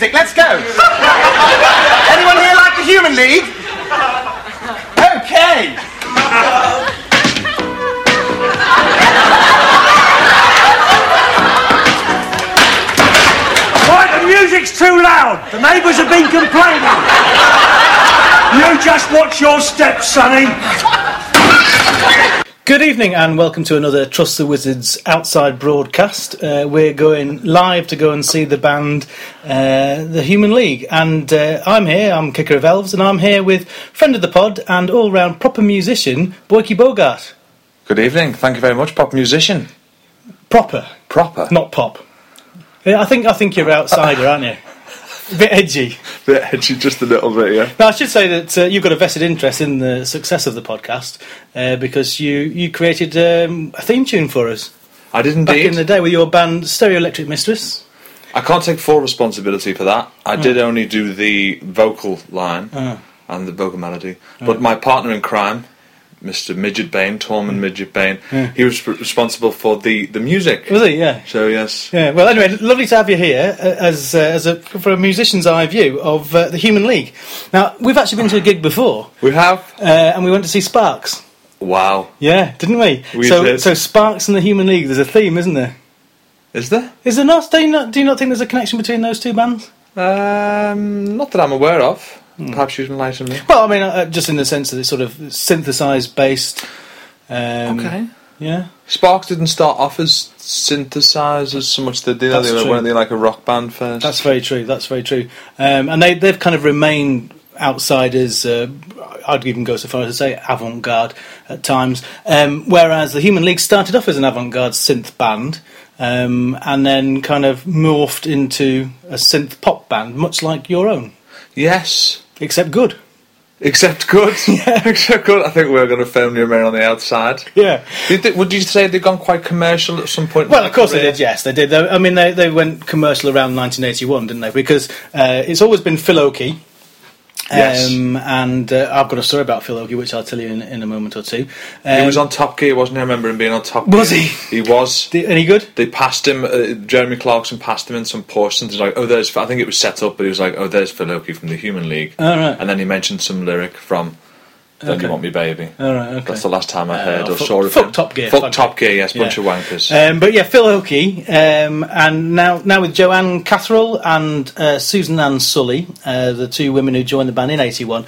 music. Let's go. Anyone here like the Human League? Okay. Right, the music's too loud. The neighbours have been complaining. You just watch your steps, sonny. Good evening and welcome to another Trust the Wizards outside broadcast. Uh, we're going live to go and see the band, uh, the Human League, and uh, I'm here. I'm Kicker of Elves, and I'm here with friend of the pod and all-round proper musician, Boykie Bogart. Good evening. Thank you very much, pop musician. Proper, Proper. not pop. Yeah, I think I think you're outsider, aren't you? Bit edgy. bit edgy, just a little bit, yeah. Now, I should say that uh, you've got a vested interest in the success of the podcast uh, because you you created um, a theme tune for us I did back indeed. in the day with your band Stereo Electric Mistress. I can't take full responsibility for that. I did only do the vocal line Oh. and the vocal melody. But my partner in crime, Mr. Midget Bain, Tormund Midget Bain, he was responsible for the, the music. Was he? Yeah. So, yes. Yeah. Well, anyway, lovely to have you here uh, as uh, as a for a musician's eye view of uh, the Human League. Now, we've actually been to a gig before, We have. uh, and we went to see Sparks. Wow. Yeah, didn't we? We so, did. so Sparks and the Human League. There's a theme, isn't there? Is there? Is there not? Do you not? Do you not think there's a connection between those two bands? Um, not that I'm aware of. Hmm. Perhaps you can enlighten me. Well, I mean, uh, just in the sense that it's sort of synthesized based. Um, Okay. Yeah. Sparks didn't start off as synthesizers so much. They did. That's They were, true. weren't they like a rock band first? That's very true. That's very true. Um, and they they've kind of remained outsiders. Uh, I'd even go so far as to say avant-garde at times. Um, whereas the Human League started off as an avant-garde synth band. Um, and then kind of morphed into a synth pop band, much like your own, yes. Except good. Except good. Except good. I think we're going to film you remain on the outside. Yeah. Did would you say they've gone quite commercial at some point? Well, of course they did. Yes, they did. They- I mean, they they went commercial around 1981, didn't they? Because uh, it's always been Phil Oakey. Yes. Um, and uh, I've got a story about Phil Oakey, which I'll tell you in, in a moment or two. He Um, was on Top Gear, wasn't he? I remember him being on Top Gear. Was he? He was. Di- Any good? They passed him. Uh, Jeremy Clarkson passed him in some and he's like, "Oh, there's." I think it was set up, but he was like, "Oh, there's Phil Oakey from the Human League," All right. and then he mentioned some lyric from "Don't Okay. You Want Me, Baby." All right. Okay. That's the last time I heard Uh, or fuck- saw of fuck him. Top Gear, Fuck fuck Top. Gear. Yes, bunch Yeah. of wankers. Um, but yeah, Phil Oakey, um, and now now with Joanne Catherall and uh, Susan Ann Sulley, uh, the two women who joined the band in '81.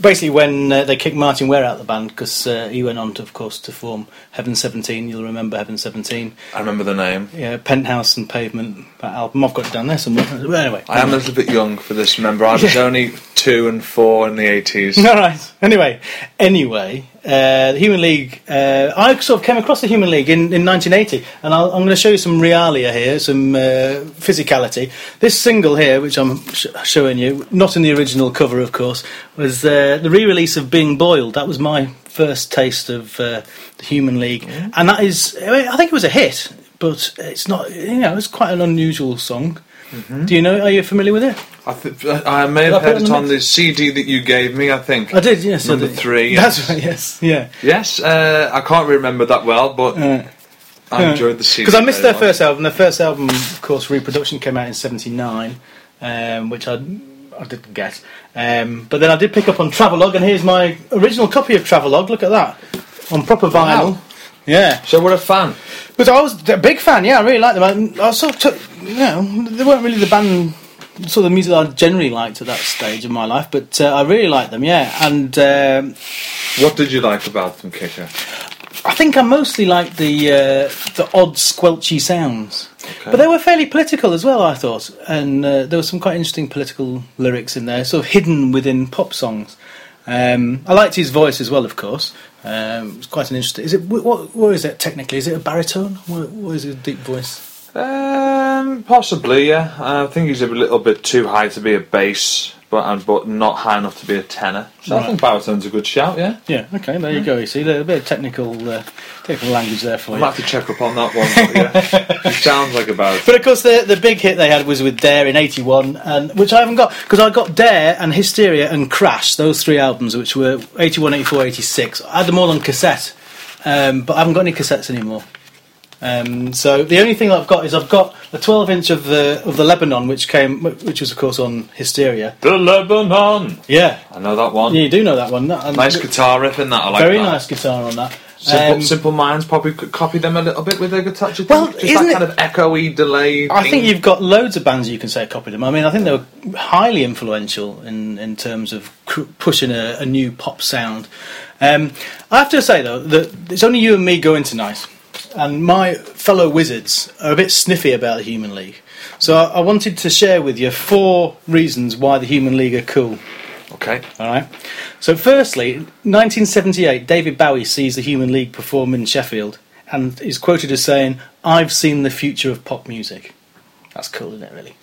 Basically, when uh, they kicked Martyn Ware out of the band because uh, he went on to, of course, to form Heaven 17. You'll remember Heaven 17. I remember the name. Yeah, Penthouse and Pavement, that album. I've got it down there somewhere. But anyway. I am a little bit young for this. Remember, I was Yeah. only two and four in the eighties. All right. Anyway, anyway, uh, the Human League. Uh, I sort of came across the Human League in, in 1980, and I'll, I'm going to show you some realia here, some uh, physicality. This single here, which I'm sh- showing you, not in the original cover, of course, was uh, the re-release of Being Boiled. That was my first taste of uh, the Human League, and that is, I think it was a hit, but it's not. You know, it's quite an unusual song. Do you know? Are you familiar with it? I, th- I may have heard it it on the the CD that you gave me. I think. I did. Yes, Number three, That's yes. right. Yes. Yeah. Yes, uh, I can't remember that well, but I enjoyed the CD Because I missed their much. first album. Their first album, of course, Reproduction came out in '79, um, which I I didn't get. Um, but then I did pick up on Travelogue, and here's my original copy of Travelogue. Look at that on proper vinyl. Wow. Yeah, So we're a fan. but I was a big fan. Yeah, I really liked them. I, I sort of took, you know, they weren't really the band. Sort of the music I generally liked at that stage of my life, but uh, I really liked them, yeah. And um, What did you like about them, Kicker? I think I mostly liked the uh, the odd squelchy sounds, but they were fairly political as well. I thought, and uh, there were some quite interesting political lyrics in there, sort of hidden within pop songs. Um, I liked his voice as well, of course. Um, it was quite an interesting. Is it what? What is it technically? Is it a baritone? What, what is his deep voice? Um, possibly, yeah. I think he's a little bit too high to be a bass, but and, but not high enough to be a tenor. So I think baritone's a good shout, yeah. Yeah. Okay. There you go. You see, there's a bit of technical uh, technical language there for I you. might have to check up on that one. But yeah, sounds like a baritone. But of course, the the big hit they had was with Dare in '81, and which I haven't got because I got Dare and Hysteria and Crash, those three albums, which were '81, '84, '86. I had them all on cassette, um, but I haven't got any cassettes anymore. Um, so the only thing that I've got is I've got a 12 inch of the of the Lebanon, which came, which was of course on Hysteria. The Lebanon. Yeah, I know that one. yeah, you do know that one. That- and Nice guitar riff in that. I like very that. nice guitar on that. Simple, Um, Simple Minds probably could copy them a little bit with their guitar. you Well. Just isn't that it- kind of echoey delay. I thing? think you've got loads of bands you can say copied them. I mean, I think they were highly influential in, in terms of cr- pushing a, a new pop sound. Um, I have to say though that it's only you and me going tonight, and my fellow wizards are a bit sniffy about the Human League. So I, I wanted to share with you four reasons why the Human League are cool. Okay. All right. So, firstly, 1978, David Bowie sees the Human League perform in Sheffield and is quoted as saying, "I've seen the future of pop music." That's cool, isn't it? Really.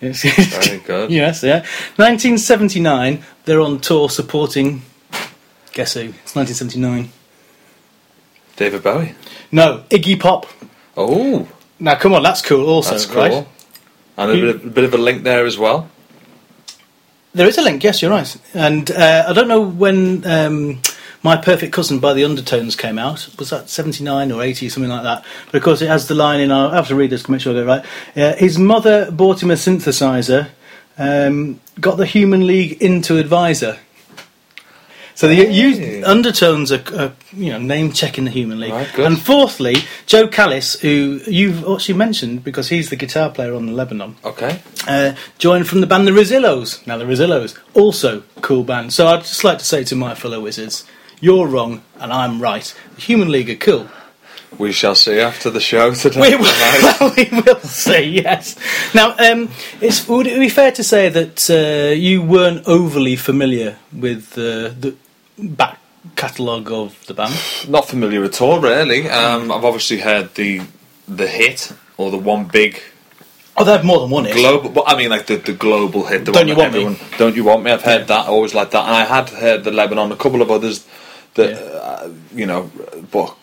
Yes. Very good. yes. Yeah. 1979, they're on tour supporting. Guess who? It's 1979. David Bowie. No, Iggy Pop. Oh, Now, come on, that's cool. Also, that's cool. right? And a You- bit, of, a bit of a link there as well. There is a link, yes, you're right. And uh, I don't know when um, My Perfect Cousin by the Undertones came out. Was that 79 or 80, something like that? But of course, it has the line in our. I have to read this to make sure I get it right. Uh, his mother bought him a synthesizer, um, got the Human League into Advisor. So the you, undertones are, are you know name checking the Human League, Right, and fourthly, Joe Callis, who you've actually mentioned because he's the guitar player on the Lebanon, Okay. uh, joined from the band The Rezillos. Now, The Rezillos, also cool band. So I'd just like to say to my fellow wizards, you're wrong and I'm right. The Human League are cool. We shall see after the show today. We will, we will see, yes. Now, um, it's, would it be fair to say that uh, you weren't overly familiar with uh, the back catalogue of the band? Not familiar at all, really. Um, I've obviously heard the the hit or the one big Oh, they have more than one hit. global. Well, I mean, like the, the global hit. The Don't one You that Want Me? Don't you want me? I've heard that. I always like that, and I had heard the Lebanon, a couple of others that Yeah. uh, you know, but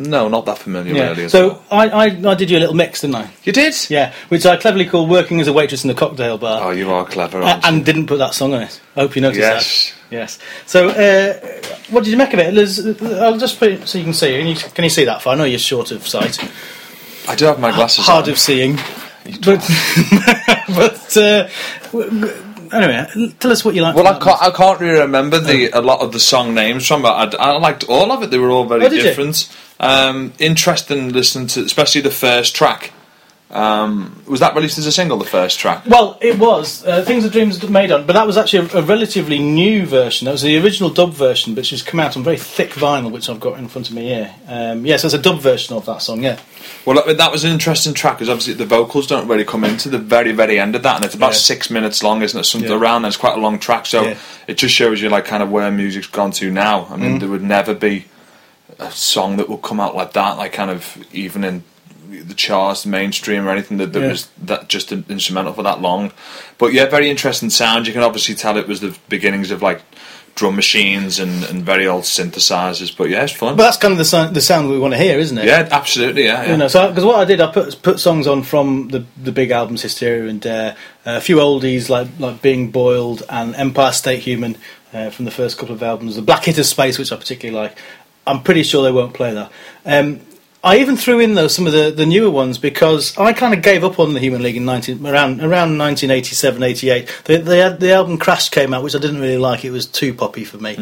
no, not that familiar Yeah. really. So well. I, I, I did you a little mix, didn't I? you did. Yeah, which I cleverly called "Working as a Waitress in the Cocktail Bar." Oh, you are clever. A- aren't you? and didn't put that song on it. I hope you noticed Yes. that. Yes. So, uh, what did you make of it? Liz, I'll just put it so you can see. Can you, can you see that far? I know you're short of sight, I do have my glasses hard on. of seeing, but but uh, anyway, tell us what you like. Well, I can't, I can't really remember the a lot of the song names from, but I, I liked all of it. They were all very Oh, different. Um, interesting listening to, especially the first track. Um, was that released as a single? The first track. Well, it was uh, Things That Dreams Made On, but that was actually a, a relatively new version. That was the original dub version, but she's come out on very thick vinyl, which I've got in front of me here. Um, yes, there's a dub version of that song. Yeah. Well, that, that was an interesting track because obviously the vocals don't really come into the very, very end of that, and it's about Yeah. six minutes long, isn't it? Something Yeah. around. There's quite a long track, so Yeah. it just shows you like kind of where music's gone to now. I Mm. mean, there would never be a song that would come out like that, like kind of even in the charts, the mainstream, or anything that, that Yeah. was that just instrumental for that long. But yeah, very interesting sound. You can obviously tell it was the beginnings of like drum machines and, and very old synthesizers. But yeah, it's fun. But that's kind of the sound, the sound we want to hear, isn't it? yeah, absolutely. Yeah, yeah. You know, so because what I did, I put put songs on from the the big albums, Hysteria and Dare, uh, a few oldies like like Being Boiled and Empire State Human uh, from the first couple of albums, the Black Hit of Space, which I particularly like. I'm pretty sure they won't play that. Um, I even threw in though some of the, the newer ones because I kind of gave up on the Human League in 19, around around 1987, 88. The, the the album Crash came out, which I didn't really like. It was too poppy for me.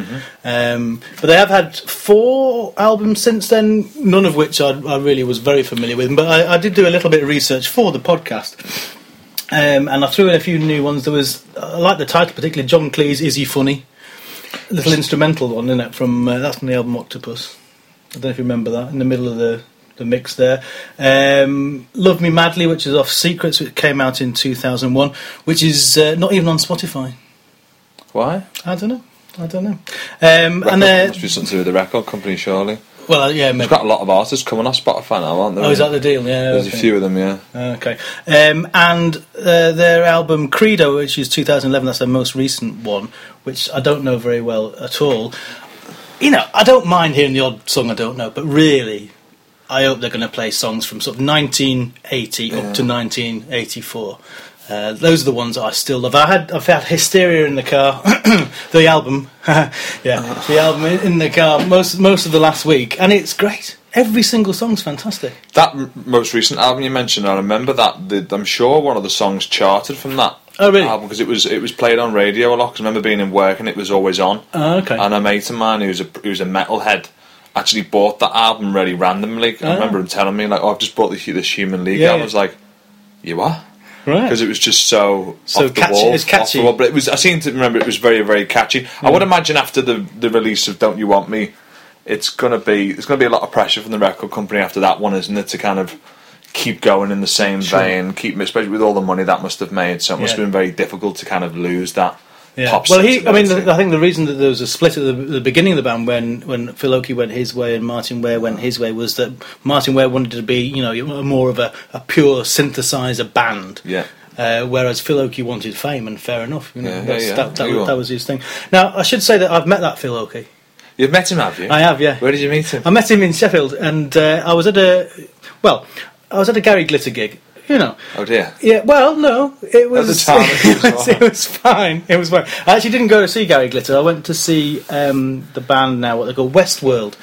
Um, but they have had four albums since then, none of which I, I really was very familiar with. But I, I did do a little bit of research for the podcast. Um, and I threw in a few new ones. There was, I like the title particularly, John Cleese, Is He Funny? A little instrumental one, isn't it? From, uh, that's from the album Octopus. I don't know if you remember that, in the middle of the, the mix there. Um, Love Me Madly, which is off Secrets, which came out in 2001, which is uh, not even on Spotify. Why? I don't know. I don't know. Um, and uh, must be something to do with the record company, surely. well, uh, yeah, There's maybe. got a lot of artists coming off Spotify now, aren't there? Oh, is that the deal? Yeah. There's okay. a few of them, yeah. Okay. Um, and uh, their album Credo, which is 2011, that's their most recent one, which I don't know very well at all. You know, I don't mind hearing the odd song I don't know, but really, I hope they're going to play songs from sort of 1980 up to 1984. Uh, those are the ones that I still love. I had I've had Hysteria in the car, the album, yeah, the album in in the car most most of the last week, and it's great. Every single song's fantastic. That m- most recent album you mentioned, I remember that. The, I'm sure one of the songs charted from that Oh, really? album because it was it was played on radio a lot. 'cause I remember being in work and it was always on. Oh, okay. And a mate of mine who's a who's a metalhead actually bought that album really randomly. I Oh. remember him telling me like, "Oh, I've just bought the, this Human League." Yeah, album. I was like, "You what?" right. because it was just so So off the catchy- wall, it's catchy. wall. But it was I seem to remember it was very very catchy. I would imagine after the the release of Don't You Want Me, it's gonna be there's gonna be a lot of pressure from the record company after that one, isn't it? To kind of keep going in the same Sure. vein, keep especially with all the money that must have made. So it must Yeah. have been very difficult to kind of lose that. Yeah. Pop well, he. I mean, the, I think the reason that there was a split at the, the beginning of the band when when Phil Oakey went his way and Martyn Ware went his way was that Martyn Ware wanted to be, you know, more of a, a pure synthesizer band. Yeah. Uh, whereas Phil Oakey wanted fame, and fair enough. You know, Yeah, yeah, that's, yeah. That, that, was, that was his thing. Now, I should say that I've met that Phil Oakey. You've met him, have you? I have, yeah. Where did you meet him? I met him in Sheffield, and uh, I was at a well, I was at a Gary Glitter gig. You know, oh dear. yeah. Well, no, it was. time, it, was it was fine. It was fine. I actually didn't go to see Gary Glitter. I went to see um, the band now, what they call Westworld,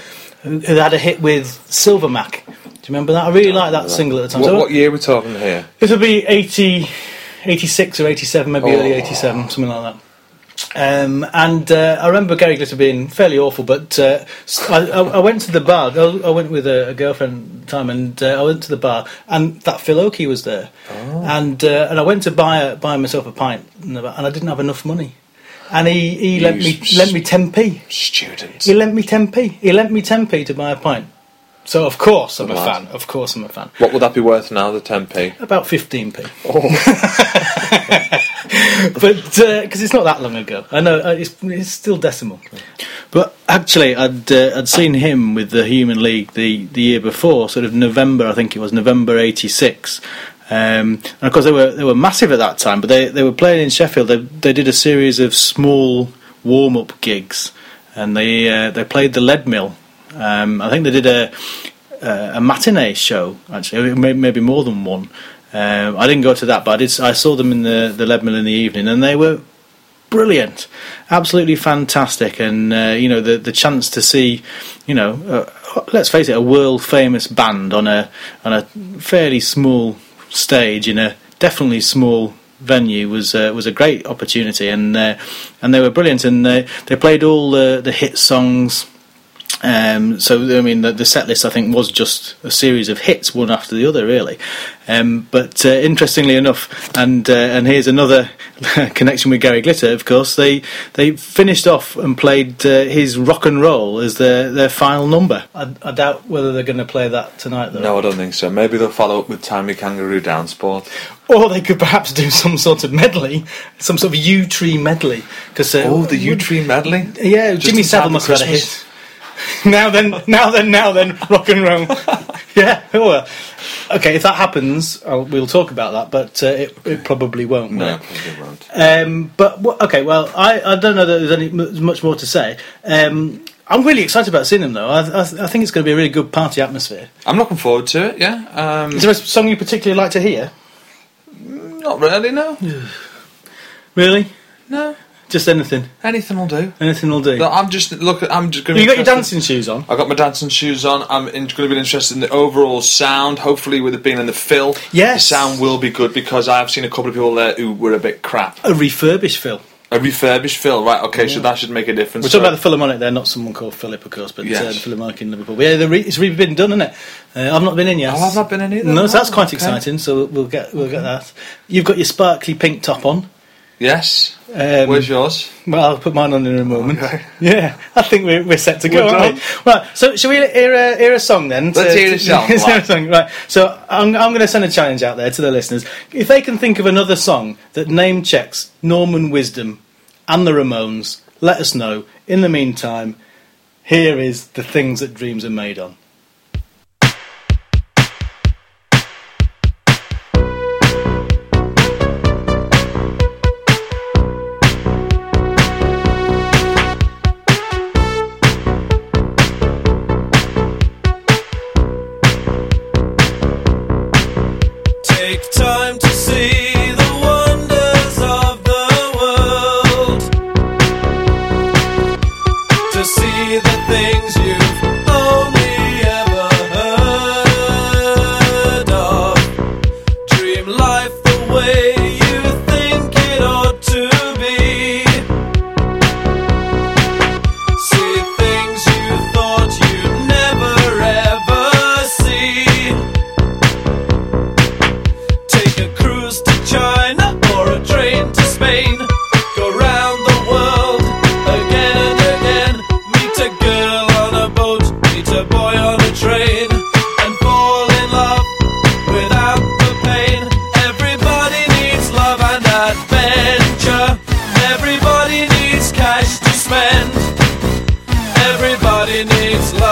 who, who had a hit with Silvermac. Do you remember that? I really liked that single at the time. What, So what year are we talking here? This would be 80, 86 or 87, maybe Oh. early 87, something like that. Um, and uh, I remember Gary Glitter being fairly awful, but uh, I, I- went to the bar. I went with a, a girlfriend at the time, and uh, I went to the bar, and that Phil Oakey was there. And uh, and I went to buy a, buy myself a pint, and I didn't have enough money. And he, he lent me lent me 10p. Students. He lent me 10p. He lent me 10p to buy a pint. So of course I'm a fan. Of course I'm a fan. What would that be worth now? The 10p. About 15p. Oh. but because it's not that long ago, I know uh, it's, it's still decimal. But actually, I'd uh, I'd seen him with the Human League the, the year before, sort of November, I think it was November '86. Um, and of course, they were they were massive at that time. But they, they were playing in Sheffield. They they did a series of small warm up gigs, and they uh, they played the Lead Mill. Um, I think they did a uh, a matinee show actually, maybe more than one. Um, I didn't go to that, but I did. I saw them in the the Lead Mill in the evening, and they were brilliant, absolutely fantastic. And uh, you know the the chance to see, you know, uh, let's face it, a world famous band on a on a fairly small stage in a definitely small venue was uh, was a great opportunity, and uh, and they were brilliant, and they they played all the the hit songs. Um, so I mean, the, the set list I think was just a series of hits, one after the other, really. Um, but uh, interestingly enough, and uh, and here's another connection with Gary Glitter. Of course, they they finished off and played uh, his rock and roll as their their final number. I, I doubt whether they're going to play that tonight, though. No, I don't think so. Maybe they'll follow up with Tie Me Kangaroo Down Sport. Or they could perhaps do some sort of medley, some sort of Yewtree medley. Because uh, Oh, the Yewtree medley. Yeah, Just Jimmy Savile must have had a hit. Now then, now then, now then, rock and roll. yeah, oh well. Okay, if that happens, I'll, we'll talk about that, but uh, it, it probably won't. will No, it? probably won't. Um, but okay, well, I, I don't know that there's any mu- much more to say. Um, I'm really excited about seeing them, though. I, I, I think it's going to be a really good party atmosphere. I'm looking forward to it. Yeah. Um, Is there a song you particularly like to hear? not really. No. Really? No. Just anything. Anything will do. Anything will do. No, I'm just look. I'm just going to. you got your dancing shoes on? I got my dancing shoes on. I'm in, going to be interested in the overall sound. Hopefully, with it being in the Phil, Yes. the sound will be good because I've seen a couple of people there who were a bit crap. A refurbished Phil. A refurbished Phil, right? Okay, so that should make a difference. We're talking about the Philharmonic there, not someone called Philip, of course, but uh, Yes. the Philharmonic in Liverpool. But yeah, the re- it's really been done, isn't it? Uh, I've not been in yet. Oh, I've not been in either. No, so that's quite okay. exciting. So we'll get we'll get that. You've got your sparkly pink top on. Yes. Um, Where's yours? Well, I'll put mine on in a moment. Okay. Yeah, I think we're, we're set to go, We're aren't we? Right, so shall we hear a, hear a song then? Let's hear a song, hear a right. song, right. So I'm, I'm going to send a challenge out there to the listeners. If they can think of another song that name checks Norman Wisdom and the Ramones, let us know. In the meantime, here is The Things That Dreams Are Made On. Everybody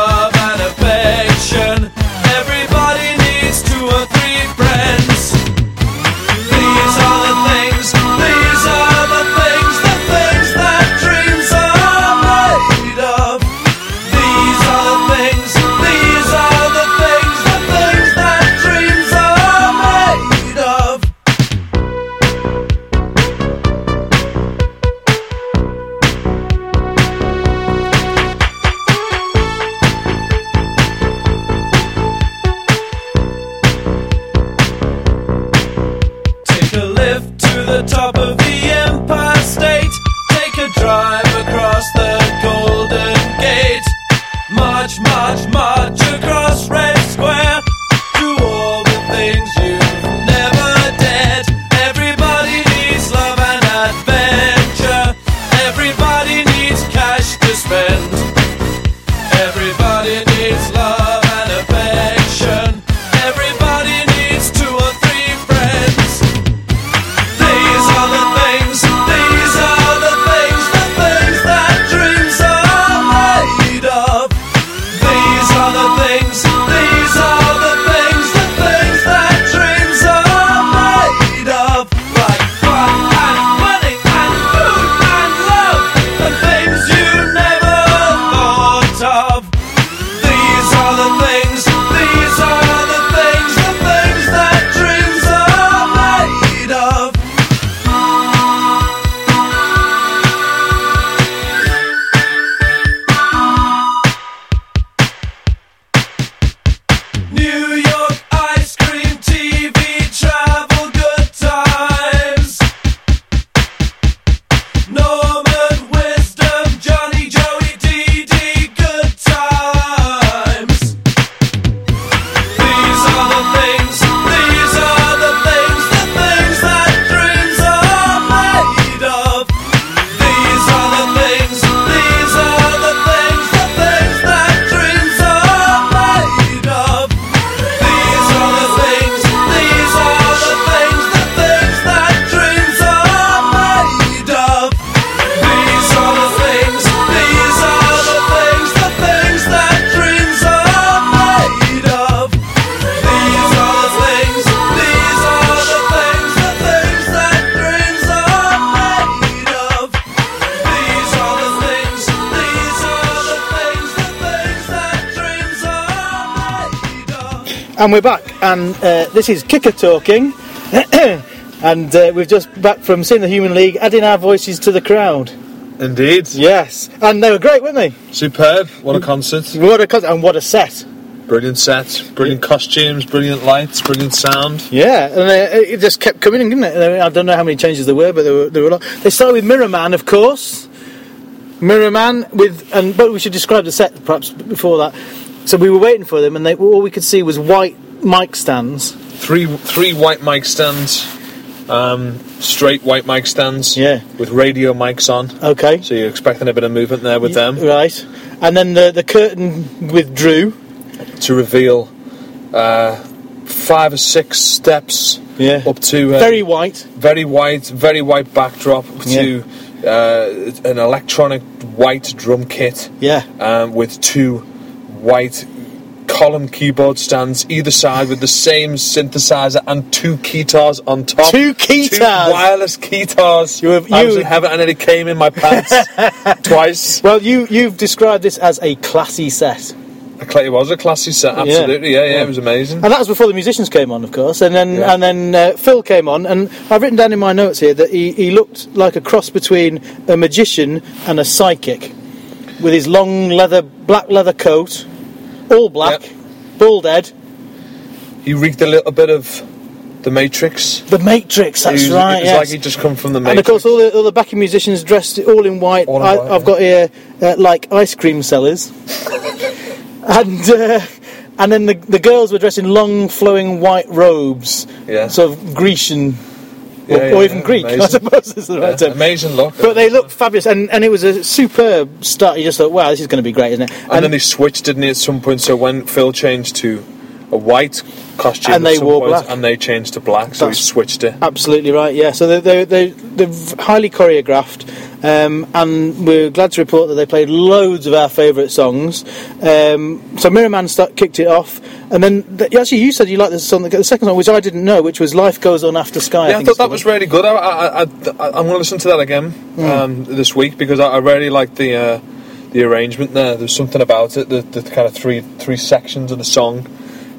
And we're back, and uh, this is Kicker talking. and uh, we've just back from seeing the Human League, adding our voices to the crowd. Indeed. Yes, and they were great, weren't they? Superb. What a concert. What a con- and what a set! Brilliant set. Brilliant costumes. Brilliant lights. Brilliant sound. Yeah, and uh, it just kept coming in, didn't it? I don't know how many changes there were, but there were, there were a lot. They started with Mirror Man, of course. Mirror Man with, and but we should describe the set perhaps before that. So we were waiting for them, and they, all we could see was white mic stands. Three three white mic stands. Um, straight white mic stands. Yeah. With radio mics on. Okay, So you're expecting a bit of movement there with them right, and then the the curtain withdrew. to reveal uh, five or six steps Yeah, up to uh, very white. very white, very white backdrop to uh, an electronic white drum kit Yeah, um, with two white column keyboard stands either side with the same synthesizer and two guitars on top. Two guitars? Two wireless guitars. You have- I was in heaven and it came in my pants twice. Well, you you've described this as a classy set, It was a classy set, absolutely. Yeah, yeah, it was amazing. and that was before the musicians came on, of course. And then Yeah. and then uh, Phil came on, and I've written down in my notes here that he, he looked like a cross between a magician and a psychic, with his long leather black leather coat, all black, Yep. bald head. He reeked a little bit of the Matrix. The Matrix, that's He was- right. It was yes. like he'd just come from the and Matrix. of course, all the, all the backing musicians dressed all in white. All in I, white, I've yeah. got here uh, like ice cream sellers, and uh, and then the, the girls were dressed in long, flowing white robes, Yeah. sort of Grecian, Yeah, or, Yeah, or even yeah, Greek, I suppose is the right term. Amazing look. But they look fabulous, and, and it was a superb start. You just thought, wow, this is going to be great, isn't it? and, then they switched, didn't they, at some point? So when Phil changed to a white costume, And they wore point, black. and they changed to black, so he switched it. Absolutely right, yeah. So they're, they're, they're, they're highly choreographed, um, and we're glad to report that they played loads of our favourite songs. Um, so Mirror Man start, kicked it off, and then th- actually you said you liked the song, the second song, which I didn't know, which was Life Goes On After Sky. Yeah, I think thought that was really good. I, I, I, I, I'm going to listen to that again Hmm. um, this week because I, I really liked the uh, the arrangement there. There's something about it, the, the kind of three three sections of the song.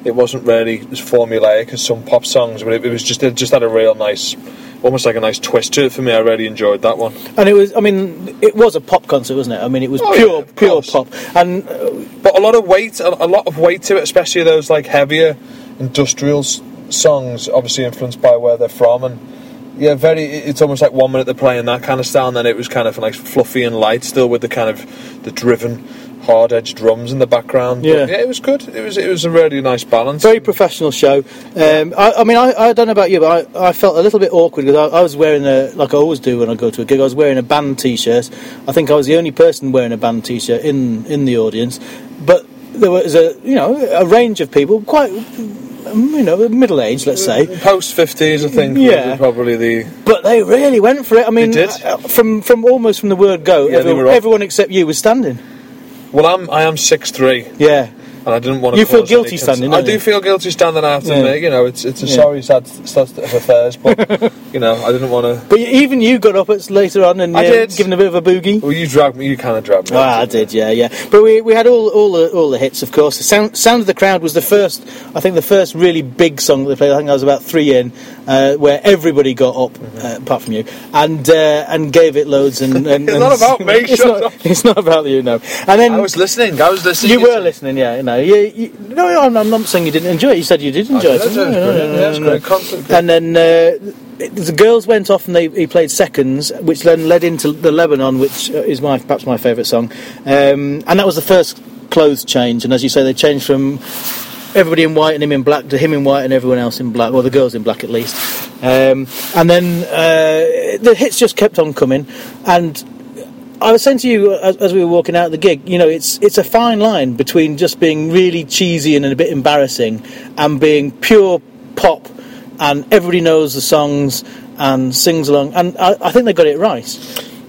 It wasn't really as formulaic as some pop songs, but it, it was just it just had a real nice, almost like a nice twist to it for me. I really enjoyed that one. And it was, I mean, it was a pop concert, wasn't it? I mean, it was Oh, pure, yeah, pure pop. And uh, But a lot of weight, a, a lot of weight to it, especially those like heavier industrial s- songs, obviously influenced by where they're from, and yeah, very. It's almost like one minute they're playing that kind of style, and then it was kind of like fluffy and light, still with the kind of the driven, hard-edged drums in the background. Yeah. yeah, it was good. It was it was a really nice balance. very professional show. Um, I, I mean, I, I don't know about you, but I, I felt a little bit awkward because I, was wearing a, like I always do when I go to a gig, I was wearing a band T-shirt. I think I was the only person wearing a band T-shirt in in the audience, but there was a you know a range of people, quite um, you know middle aged, let's say, Post fifties, I think. Yeah. Probably the. but they really went for it. I mean, They did. uh, from from almost from the word go, Yeah, everyone, everyone except you was standing. Well, I'm I am six three. Yeah. And I didn't want to. You feel guilty standing, I don't do feel guilty standing after Yeah. me. You know, it's it's a Yeah. sorry, sad state of affairs, but you know, I didn't want to. But even you got up at, later on and I uh, did. given a bit of a boogie. Well, you dragged me. You kind of dragged me. Ah, I did, yeah, yeah. But we, we had all all the all the hits, of course. The sound sound of the crowd was the first, I think, the first really big song that they played. I think I was about three in, uh, where everybody got up, uh, apart from you, and uh, and gave it loads. And, and It's not about me, It's not, up. it's not about you, no. And then I was listening. I was listening. you were listening, yeah. You know, you, you, no, I'm, I'm not saying you didn't enjoy it. You said you did enjoy it. I did. It was brilliant. Yeah, it was great. And then uh, it- the girls went off and they he played seconds, which then led into the Lebanon, which uh, is my perhaps my favourite song. Um, and that was the first clothes change. And as you say, they changed from everybody in white and him in black to him in white and everyone else in black, or the girls in black at least. Um, and then uh, the hits just kept on coming, and I was saying to you as, as we were walking out of the gig, you know, it's it's a fine line between just being really cheesy and a bit embarrassing, and being pure pop, and everybody knows the songs and sings along, and I, I think they got it right.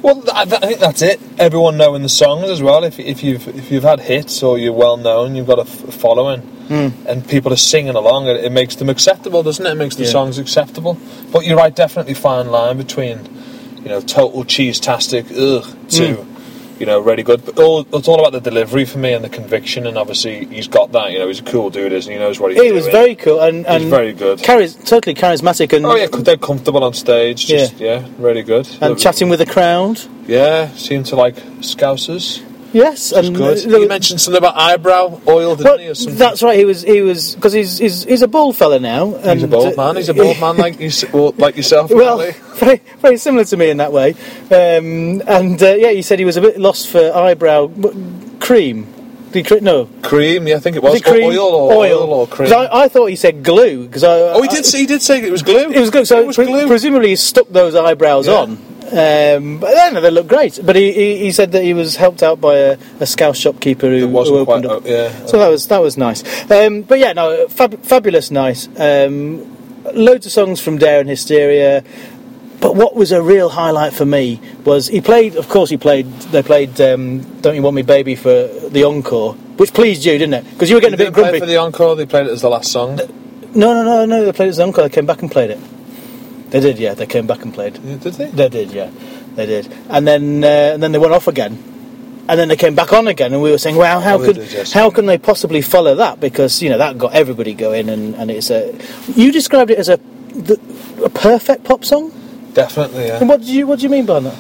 Well, I, th- I think that's it. Everyone knowing the songs as well. If, if you've if you've had hits or you're well known, you've got a f- following, Hmm. and people are singing along. It, it makes them acceptable, doesn't it? It makes the Yeah. songs acceptable. But you're right, definitely fine line between, you know, total cheese tastic, ugh, to, Hmm. you know, really good. But all, it's all about the delivery for me and the conviction. And obviously, he's got that. You know, he's a cool dude, isn't he? He knows what he's He doing. was very cool and, and very good. charis- totally charismatic, and Oh yeah, they're comfortable on stage. Just yeah, really good. and chatting with the crowd. Yeah, seemed to like Scousers. Yes, and Good. You mentioned something about eyebrow oil, didn't Well, he? Or something? that's right. He was he was because he's, he's he's a bald fella now. He's a and, bald uh, man. He's a bald man like you, like yourself. Well, very, very similar to me in that way. Um, and uh, yeah, he said he was a bit lost for eyebrow cream. Cre- no, cream. Yeah, I think it was, was it cream? oil or oil, or cream. I, I thought he said glue because I. oh, he I- did. Say, he did say it was glue. It was glue. So it was pre- glue. presumably he stuck those eyebrows Yeah. on. Um, but then they look great. But he, he, he said that he was helped out by a, a scouse shopkeeper who, who quite. opened up. oh, yeah. So that was that was nice. Um, but yeah, no, fab, fabulous night. Um, loads of songs from Dare and Hysteria. But what was a real highlight for me was he played. Of course, he played. They played um, "Don't You Want Me, Baby" for the encore, which pleased you, didn't it? Because you were getting They a bit grumpy. for the encore. They played it as the last song. No, no, no, no. They played it as the encore. They came back and played it. They did, yeah. They came back and played. Yeah, did they? They did, yeah. They did. And then uh, and then they went off again. And then they came back on again, and we were saying, "Well, how could how can they possibly follow that? Because you know that got everybody going, and, and it's a. You described it as a the, a perfect pop song. Definitely. Yeah. And what do you what do you mean by that?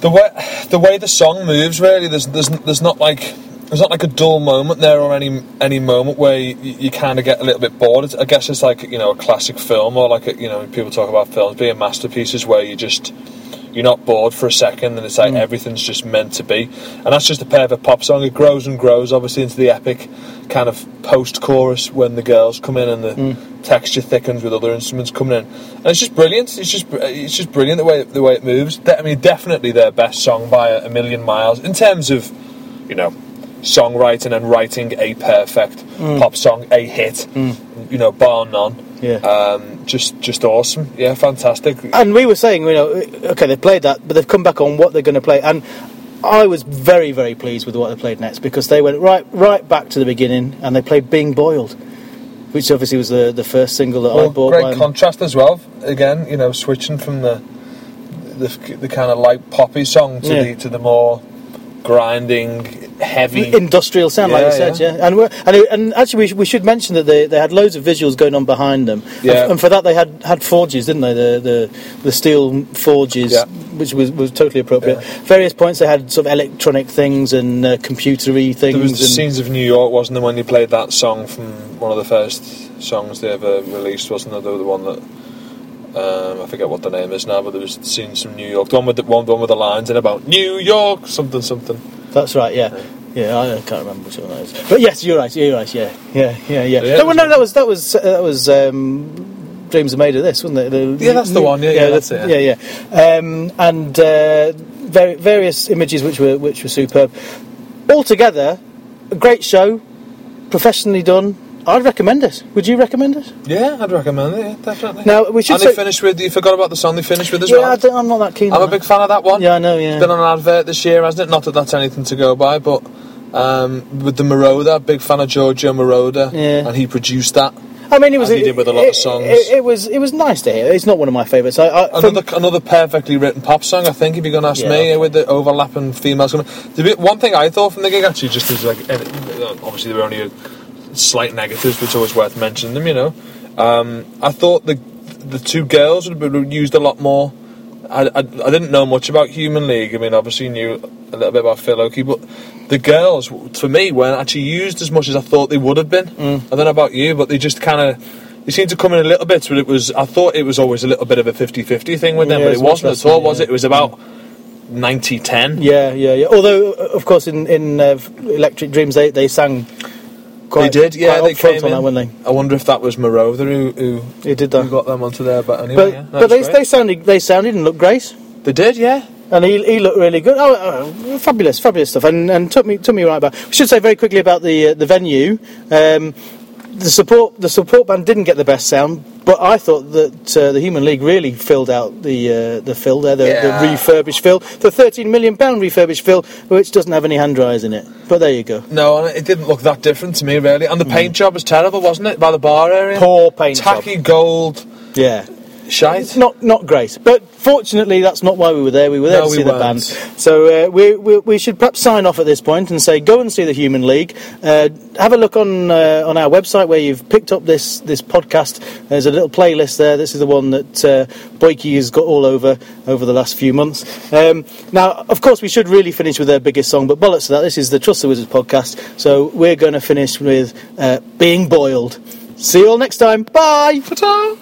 the way the way the song moves really there's there's there's not like there's that like a dull moment there or any any moment where you, you kind of get a little bit bored it's, I guess it's like you know a classic film or like a, you know people talk about films being masterpieces where you just you're not bored for a second, and it's like mm. everything's just meant to be. And that's just a perfect pop song. It grows and grows, obviously, into the epic kind of post-chorus when the girls come in and the mm. texture thickens with other instruments coming in, and it's just brilliant. It's just it's just brilliant the way the way it moves. I mean, definitely their best song by a million miles in terms of you know songwriting and writing a perfect pop song, a hit. You know, bar none. Yeah. Um, just just awesome. Yeah, fantastic. And we were saying, you know, okay, they've played that, but they've come back on what they're going to play. And I was very, very pleased with what they played next because they went right, right back to the beginning and they played "Being Boiled," which obviously was the the first single that I bought. great contrast as well. Again, you know, switching from the the, the kind of light poppy song to Yeah. the to the more grinding, heavy. industrial sound, like Yeah, you said, yeah. yeah. And we're, and, it- and actually, we, sh- we should mention that they, they had loads of visuals going on behind them. Yeah. And, and for that, they had, had forges, didn't they? The the, the steel forges, Yeah. which was, was totally appropriate. Various points they had sort of electronic things and uh, computery things. there was the scenes of New York, wasn't there, when you played that song from one of the first songs they ever released, wasn't there? The, the one that um, I forget what the name is now, but there was scenes from New York. The one with the one, the one with the lines in about New York, something, something. That's right. Yeah. Yeah, I can't remember which one that is. But yes, you're right. You're right. Yeah, yeah, yeah, yeah. Yeah, no, well, no, that was that was uh, that was um, Dreams Are Made of This, wasn't it? The- Yeah, that's the one, yeah, yeah, that's it, Yeah, yeah. Um, and uh, vari- various images which were which were superb. Altogether, a great show, professionally done. I'd recommend it. Would you recommend it? Yeah, I'd recommend it. Yeah, definitely. Now we should and say. they finished with. You forgot about the song they finished with as yeah, well. Yeah, I'm not that keen. I'm a big fan of that one. Yeah, I know. Yeah. It's been on an advert this year, hasn't it? Not that that's anything to go by, but um, with the Moroder, big fan of Giorgio Moroder, Yeah. and he produced that. I mean, it was. as he did with a lot of songs. It, it was. It was nice to hear. It's not one of my favourites. I, I, from- Another another perfectly written pop song, I think. If you're going to ask Yeah, me, okay. with the overlapping females coming. The bit, one thing I thought from the gig actually, just as like, obviously there were only a slight negatives, but it's always worth mentioning them. You know, um, I thought the the two girls would have been used a lot more. I, I, I didn't know much about Human League. I mean, obviously knew a little bit about Phil Oakey, but the girls, for me, weren't actually used as much as I thought they would have been. Mm. I don't know about you, but they just kind of they seemed to come in a little bit. But it was I thought it was always a little bit of a 50-50 thing with them, Yeah, but it wasn't at all, than- was it? It was about 90-10. Yeah, yeah, yeah. Although, of course, in in uh, Electric Dreams, they they sang. Quite, they did, yeah. quite They upfront came on in. that, weren't they? I wonder if that was Moroder who who, They did that. who got them onto there. But anyway, But yeah, but they, that's they sounded they sounded and looked great, they did, yeah. and he, he looked really good. Oh, oh, fabulous, fabulous stuff, and and took me took me right back. We should say very quickly about the uh, the venue. Um, the support the support band didn't get the best sound, but I thought that uh, the Human League really filled out the uh, the Phil there, the, Yeah. the refurbished Phil, the 13 million pound refurbished Phil, which doesn't have any hand dryers in it. But there you go. No, and it didn't look that different to me, really. And the paint job was terrible, wasn't it? By the bar area. Mm. Poor paint Tacky job. gold Yeah. Shite. Not not great, but fortunately that's not why we were there. We were there No, to we see the weren't. band. So uh, we, we we should perhaps sign off at this point and say go and see the Human League. Uh, have a look on uh, on our website where you've picked up this this podcast. There's a little playlist there. This is the one that uh, Boyke has got all over over the last few months. Um, now, of course, we should really finish with their biggest song, but bollocks to that. This is the Trust the Wizards podcast, so we're going to finish with uh, being boiled. See you all next time. Bye. Ta-ta.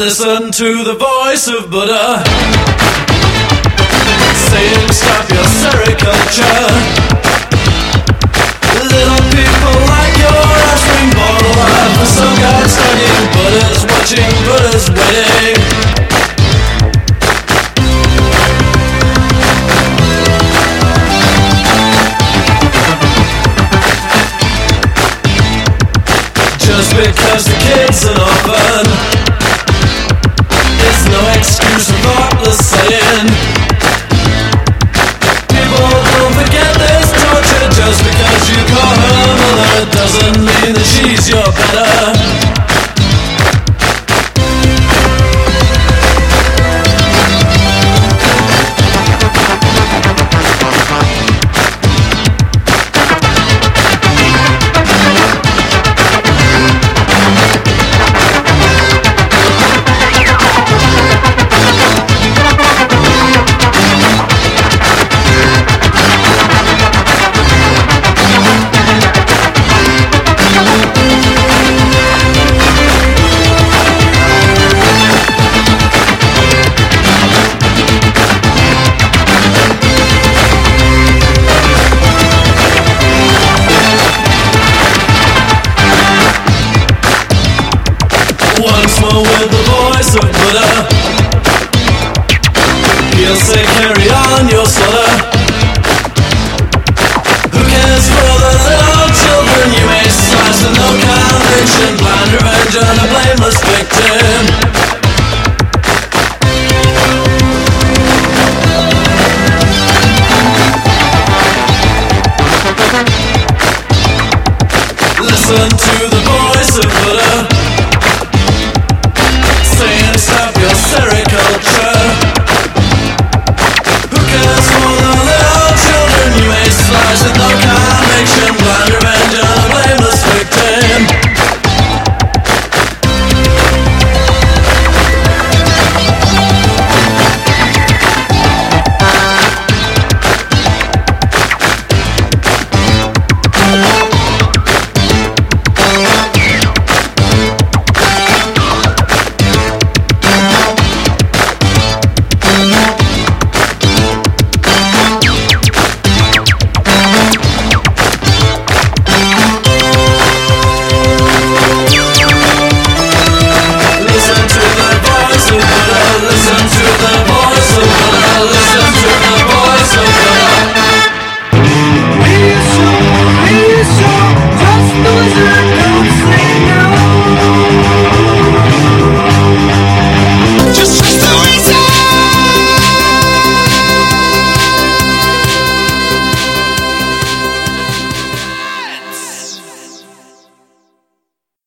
listen to the voice of Buddha. Saying stop